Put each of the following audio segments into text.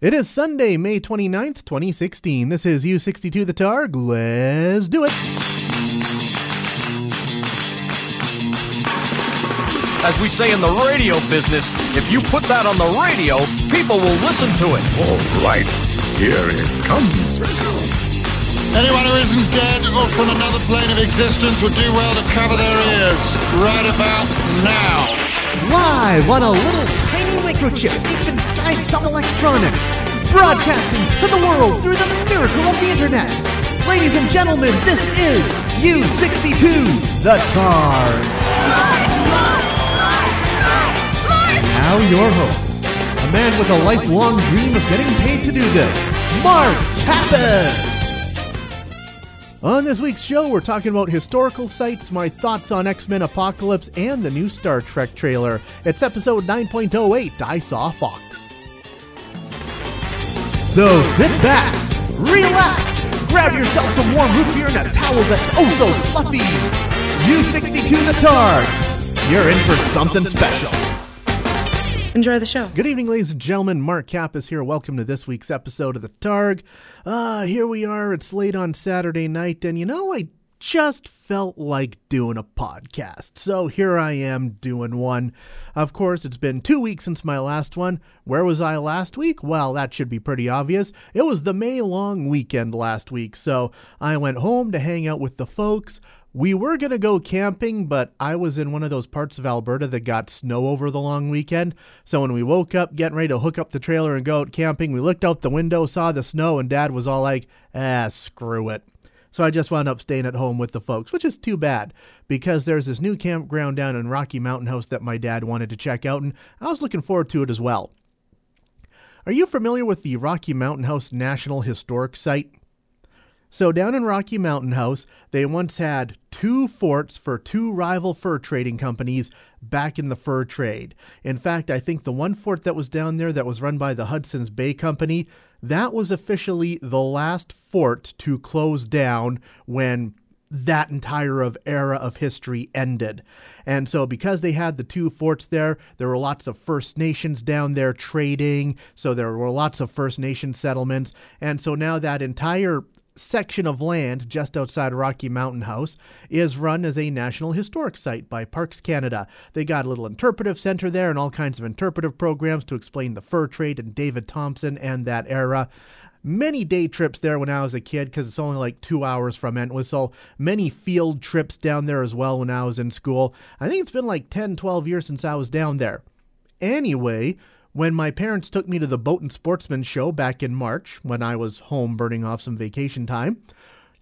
It is Sunday, May 29th, 2016. This is U62 The Targ. Let's do it. As we say in the radio business, if you put that on the radio, people will listen to it. All right, here it comes. Anyone who isn't dead or from another plane of existence would do well to cover their ears right about now. Live on a little tiny microchip deep inside some electronics. Broadcasting to the world through the miracle of the internet. Ladies and gentlemen, this is U62 The Targ. Now your host, a man with a lifelong dream of getting paid to do this, Mark Kappas. On this week's show, we're talking about historical sites, my thoughts on X Men Apocalypse, and the new Star Trek trailer. It's episode 9.08 I Saw Fox. So sit back, relax, grab yourself some warm root beer and a towel that's oh so fluffy. U62 the Targ. You're in for something special. Enjoy the show. Good evening, ladies and gentlemen. Mark Kappas here. Welcome to this week's episode of The Targ. Uh, here we are. It's late on Saturday night, and you know, I just felt like doing a podcast. So here I am doing one. Of course, it's been two weeks since my last one. Where was I last week? Well, that should be pretty obvious. It was the May long weekend last week, so I went home to hang out with the folks. We were going to go camping, but I was in one of those parts of Alberta that got snow over the long weekend. So when we woke up, getting ready to hook up the trailer and go out camping, we looked out the window, saw the snow, and Dad was all like, ah, screw it. So I just wound up staying at home with the folks, which is too bad because there's this new campground down in Rocky Mountain House that my dad wanted to check out, and I was looking forward to it as well. Are you familiar with the Rocky Mountain House National Historic Site? So, down in Rocky Mountain House, they once had two forts for two rival fur trading companies back in the fur trade. In fact, I think the one fort that was down there that was run by the Hudson's Bay Company, that was officially the last fort to close down when that entire of era of history ended. And so because they had the two forts there, there were lots of First Nations down there trading, so there were lots of First Nation settlements. And so now that entire section of land just outside Rocky Mountain House is run as a National Historic Site by Parks Canada. They got a little interpretive center there and all kinds of interpretive programs to explain the fur trade and David Thompson and that era many day trips there when I was a kid because it's only like two hours from Entwistle. Many field trips down there as well when I was in school. I think it's been like 10, 12 years since I was down there. Anyway, when my parents took me to the Boat and Sportsman show back in March, when I was home burning off some vacation time,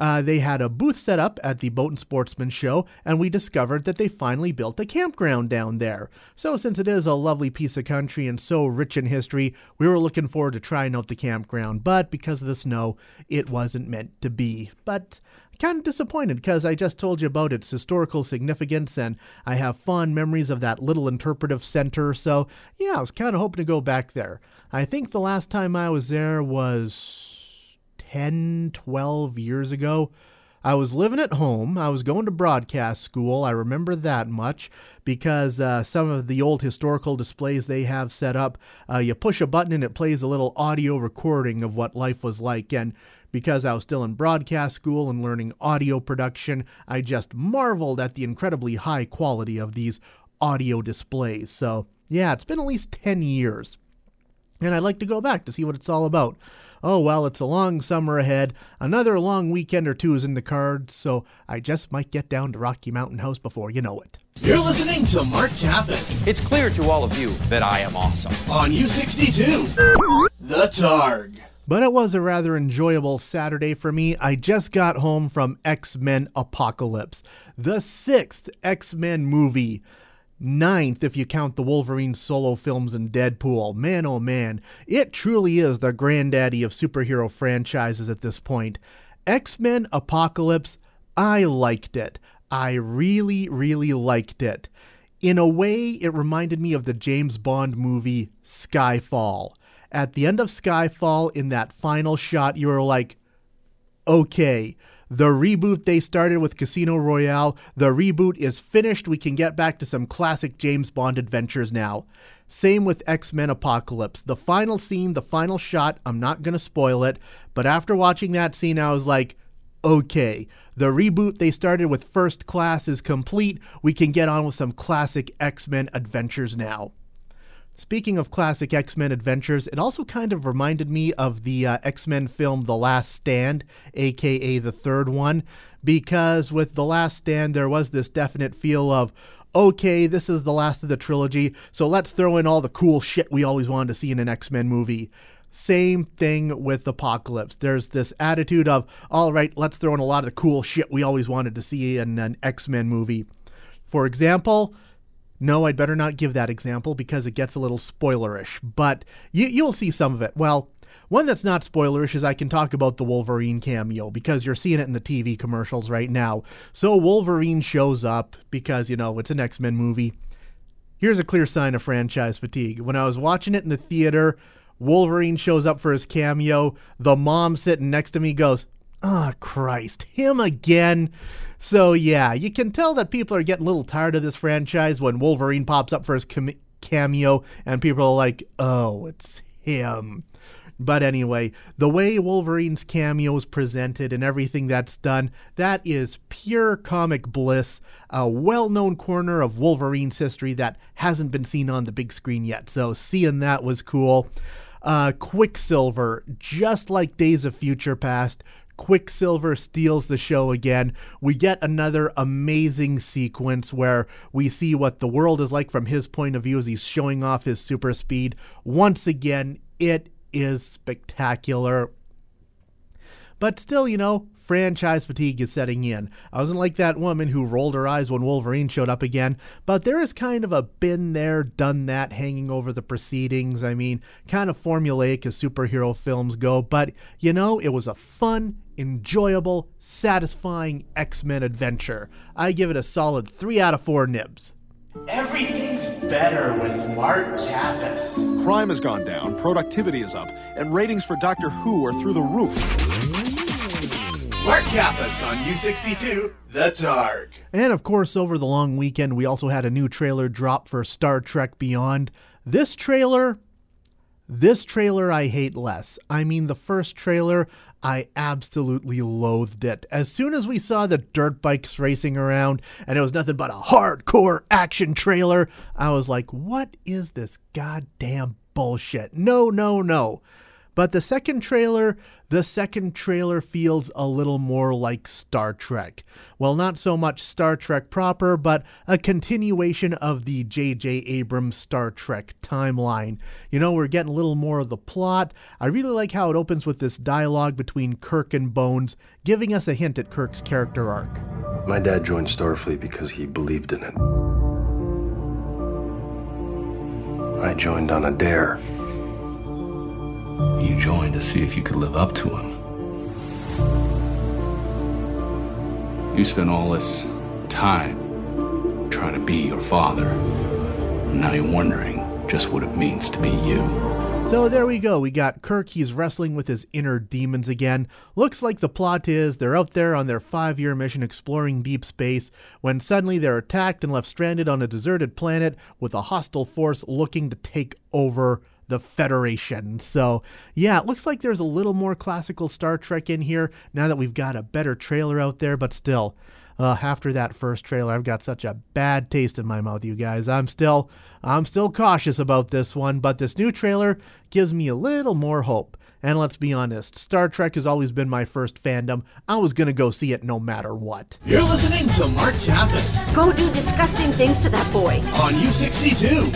uh, they had a booth set up at the Boat and Sportsman show, and we discovered that they finally built a campground down there. So, since it is a lovely piece of country and so rich in history, we were looking forward to trying out the campground, but because of the snow, it wasn't meant to be. But kind of disappointed because I just told you about its historical significance and I have fond memories of that little interpretive center. So, yeah, I was kind of hoping to go back there. I think the last time I was there was 10, 12 years ago. I was living at home. I was going to broadcast school. I remember that much because uh, some of the old historical displays they have set up, uh, you push a button and it plays a little audio recording of what life was like. And because I was still in broadcast school and learning audio production, I just marveled at the incredibly high quality of these audio displays. So, yeah, it's been at least 10 years. And I'd like to go back to see what it's all about oh, well, it's a long summer ahead. Another long weekend or two is in the cards, so I just might get down to Rocky Mountain House before you know it. You're listening to Mark Kappas It's clear to all of you that I am awesome. on U62, The Targ. But it was a rather enjoyable Saturday for me. I just got home from X Men Apocalypse, the sixth X Men movie. Ninth, if you count the Wolverine solo films and Deadpool. Man, oh man, it truly is the granddaddy of superhero franchises at this point. X Men Apocalypse, I liked it. I really, really liked it. In a way, it reminded me of the James Bond movie Skyfall. At the end of Skyfall, in that final shot, you were like, okay, the reboot they started with Casino Royale, the reboot is finished. We can get back to some classic James Bond adventures now. Same with X Men Apocalypse. The final scene, the final shot, I'm not going to spoil it, but after watching that scene, I was like, okay, the reboot they started with First Class is complete. We can get on with some classic X Men adventures now. Speaking of classic X Men adventures, it also kind of reminded me of the uh, X Men film The Last Stand, aka the third one, because with The Last Stand, there was this definite feel of, okay, this is the last of the trilogy, so let's throw in all the cool shit we always wanted to see in an X Men movie. Same thing with Apocalypse. There's this attitude of, all right, let's throw in a lot of the cool shit we always wanted to see in an X Men movie. For example, no, I'd better not give that example because it gets a little spoilerish, but you, you'll see some of it. Well, one that's not spoilerish is I can talk about the Wolverine cameo because you're seeing it in the TV commercials right now. So Wolverine shows up because, you know, it's an X Men movie. Here's a clear sign of franchise fatigue. When I was watching it in the theater, Wolverine shows up for his cameo. The mom sitting next to me goes, Oh, Christ, him again. So, yeah, you can tell that people are getting a little tired of this franchise when Wolverine pops up for his cameo and people are like, oh, it's him. But anyway, the way Wolverine's cameo is presented and everything that's done, that is pure comic bliss, a well known corner of Wolverine's history that hasn't been seen on the big screen yet. So seeing that was cool. Uh, Quicksilver, just like Days of Future Past, Quicksilver steals the show again. We get another amazing sequence where we see what the world is like from his point of view as he's showing off his super speed. Once again, it is spectacular. But still, you know, franchise fatigue is setting in. I wasn't like that woman who rolled her eyes when Wolverine showed up again, but there is kind of a been there, done that hanging over the proceedings. I mean, kind of formulaic as superhero films go, but you know, it was a fun, enjoyable, satisfying X Men adventure. I give it a solid 3 out of 4 nibs. Everything's better with Mark Kappas. Crime has gone down, productivity is up, and ratings for Doctor Who are through the roof. Mark Kappas on U62, The Targ. And of course, over the long weekend, we also had a new trailer drop for Star Trek Beyond. This trailer, this trailer I hate less. I mean, the first trailer, I absolutely loathed it. As soon as we saw the dirt bikes racing around and it was nothing but a hardcore action trailer, I was like, what is this goddamn bullshit? No, no, no. But the second trailer, the second trailer feels a little more like Star Trek. Well, not so much Star Trek proper, but a continuation of the J.J. Abrams Star Trek timeline. You know, we're getting a little more of the plot. I really like how it opens with this dialogue between Kirk and Bones, giving us a hint at Kirk's character arc. My dad joined Starfleet because he believed in it. I joined on a dare. You joined to see if you could live up to him. You spent all this time trying to be your father. And now you're wondering just what it means to be you. So there we go. We got Kirk. He's wrestling with his inner demons again. Looks like the plot is they're out there on their five year mission exploring deep space when suddenly they're attacked and left stranded on a deserted planet with a hostile force looking to take over the Federation. So, yeah, it looks like there's a little more classical Star Trek in here now that we've got a better trailer out there, but still. Uh, after that first trailer, I've got such a bad taste in my mouth, you guys. I'm still, I'm still cautious about this one, but this new trailer gives me a little more hope. And let's be honest, Star Trek has always been my first fandom. I was gonna go see it no matter what. You're listening to Mark Kappas Go do disgusting things to that boy. on U62,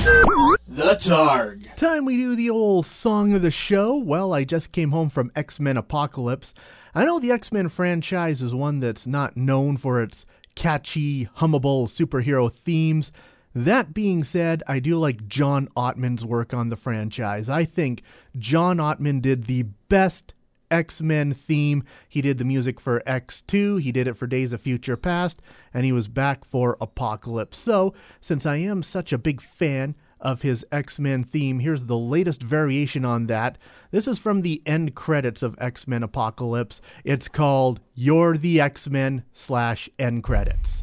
The Targ. Time we do the old song of the show. Well, I just came home from X Men Apocalypse. I know the X Men franchise is one that's not known for its catchy, hummable superhero themes. That being said, I do like John Ottman's work on the franchise. I think John Ottman did the best X Men theme. He did the music for X2, he did it for Days of Future Past, and he was back for Apocalypse. So, since I am such a big fan of his X Men theme, here's the latest variation on that. This is from the end credits of X Men Apocalypse. It's called You're the X Men slash end credits.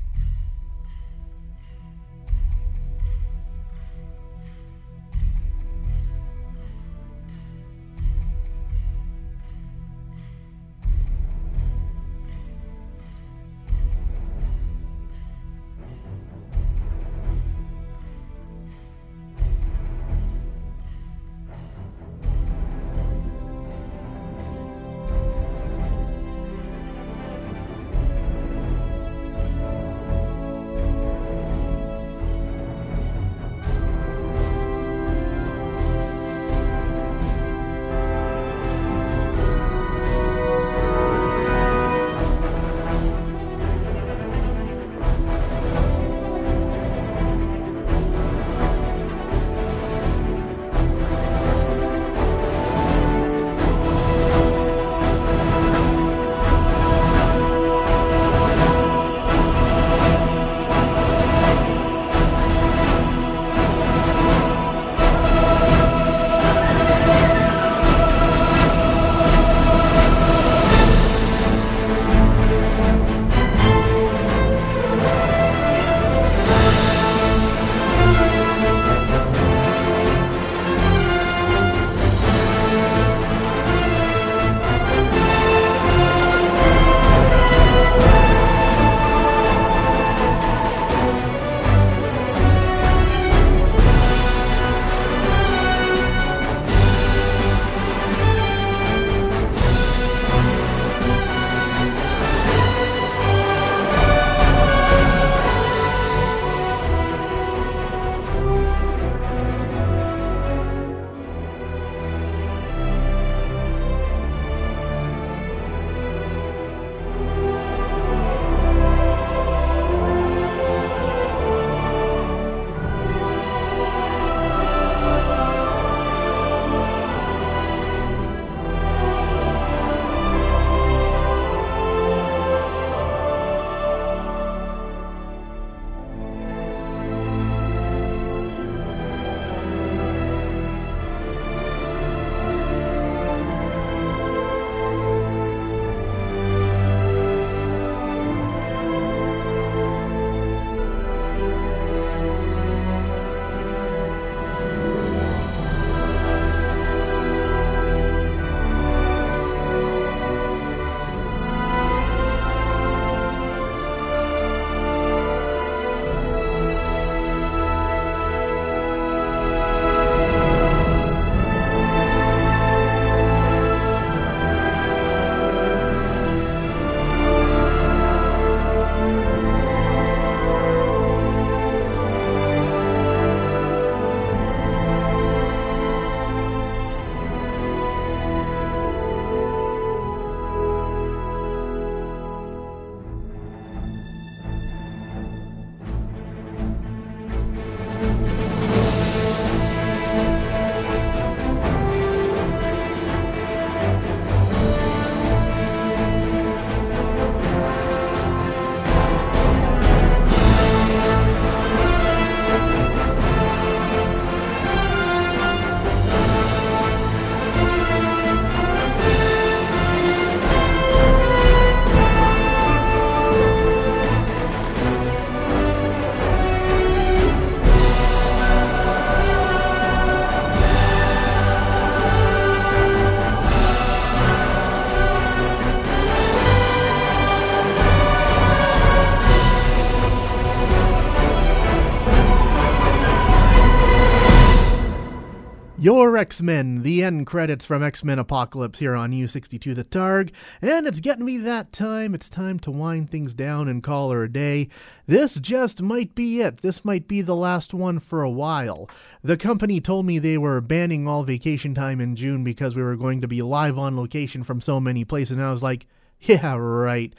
Your X Men, the end credits from X Men Apocalypse here on U62 The Targ, and it's getting me that time. It's time to wind things down and call her a day. This just might be it. This might be the last one for a while. The company told me they were banning all vacation time in June because we were going to be live on location from so many places, and I was like, yeah, right.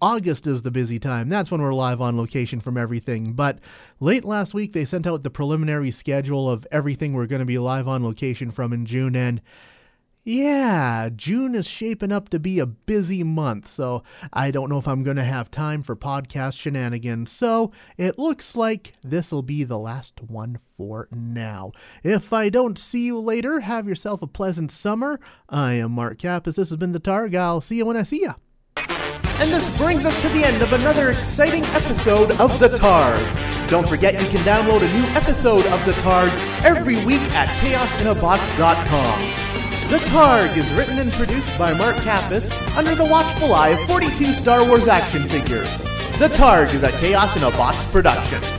August is the busy time. That's when we're live on location from everything. But late last week, they sent out the preliminary schedule of everything we're going to be live on location from in June. And yeah, June is shaping up to be a busy month. So I don't know if I'm going to have time for podcast shenanigans. So it looks like this will be the last one for now. If I don't see you later, have yourself a pleasant summer. I am Mark Kappas. This has been the Targ. I'll see you when I see you. And this brings us to the end of another exciting episode of The Targ. Don't forget you can download a new episode of The Targ every week at chaosinabox.com. The Targ is written and produced by Mark Kappas under the watchful eye of 42 Star Wars action figures. The Targ is a Chaos in a Box production.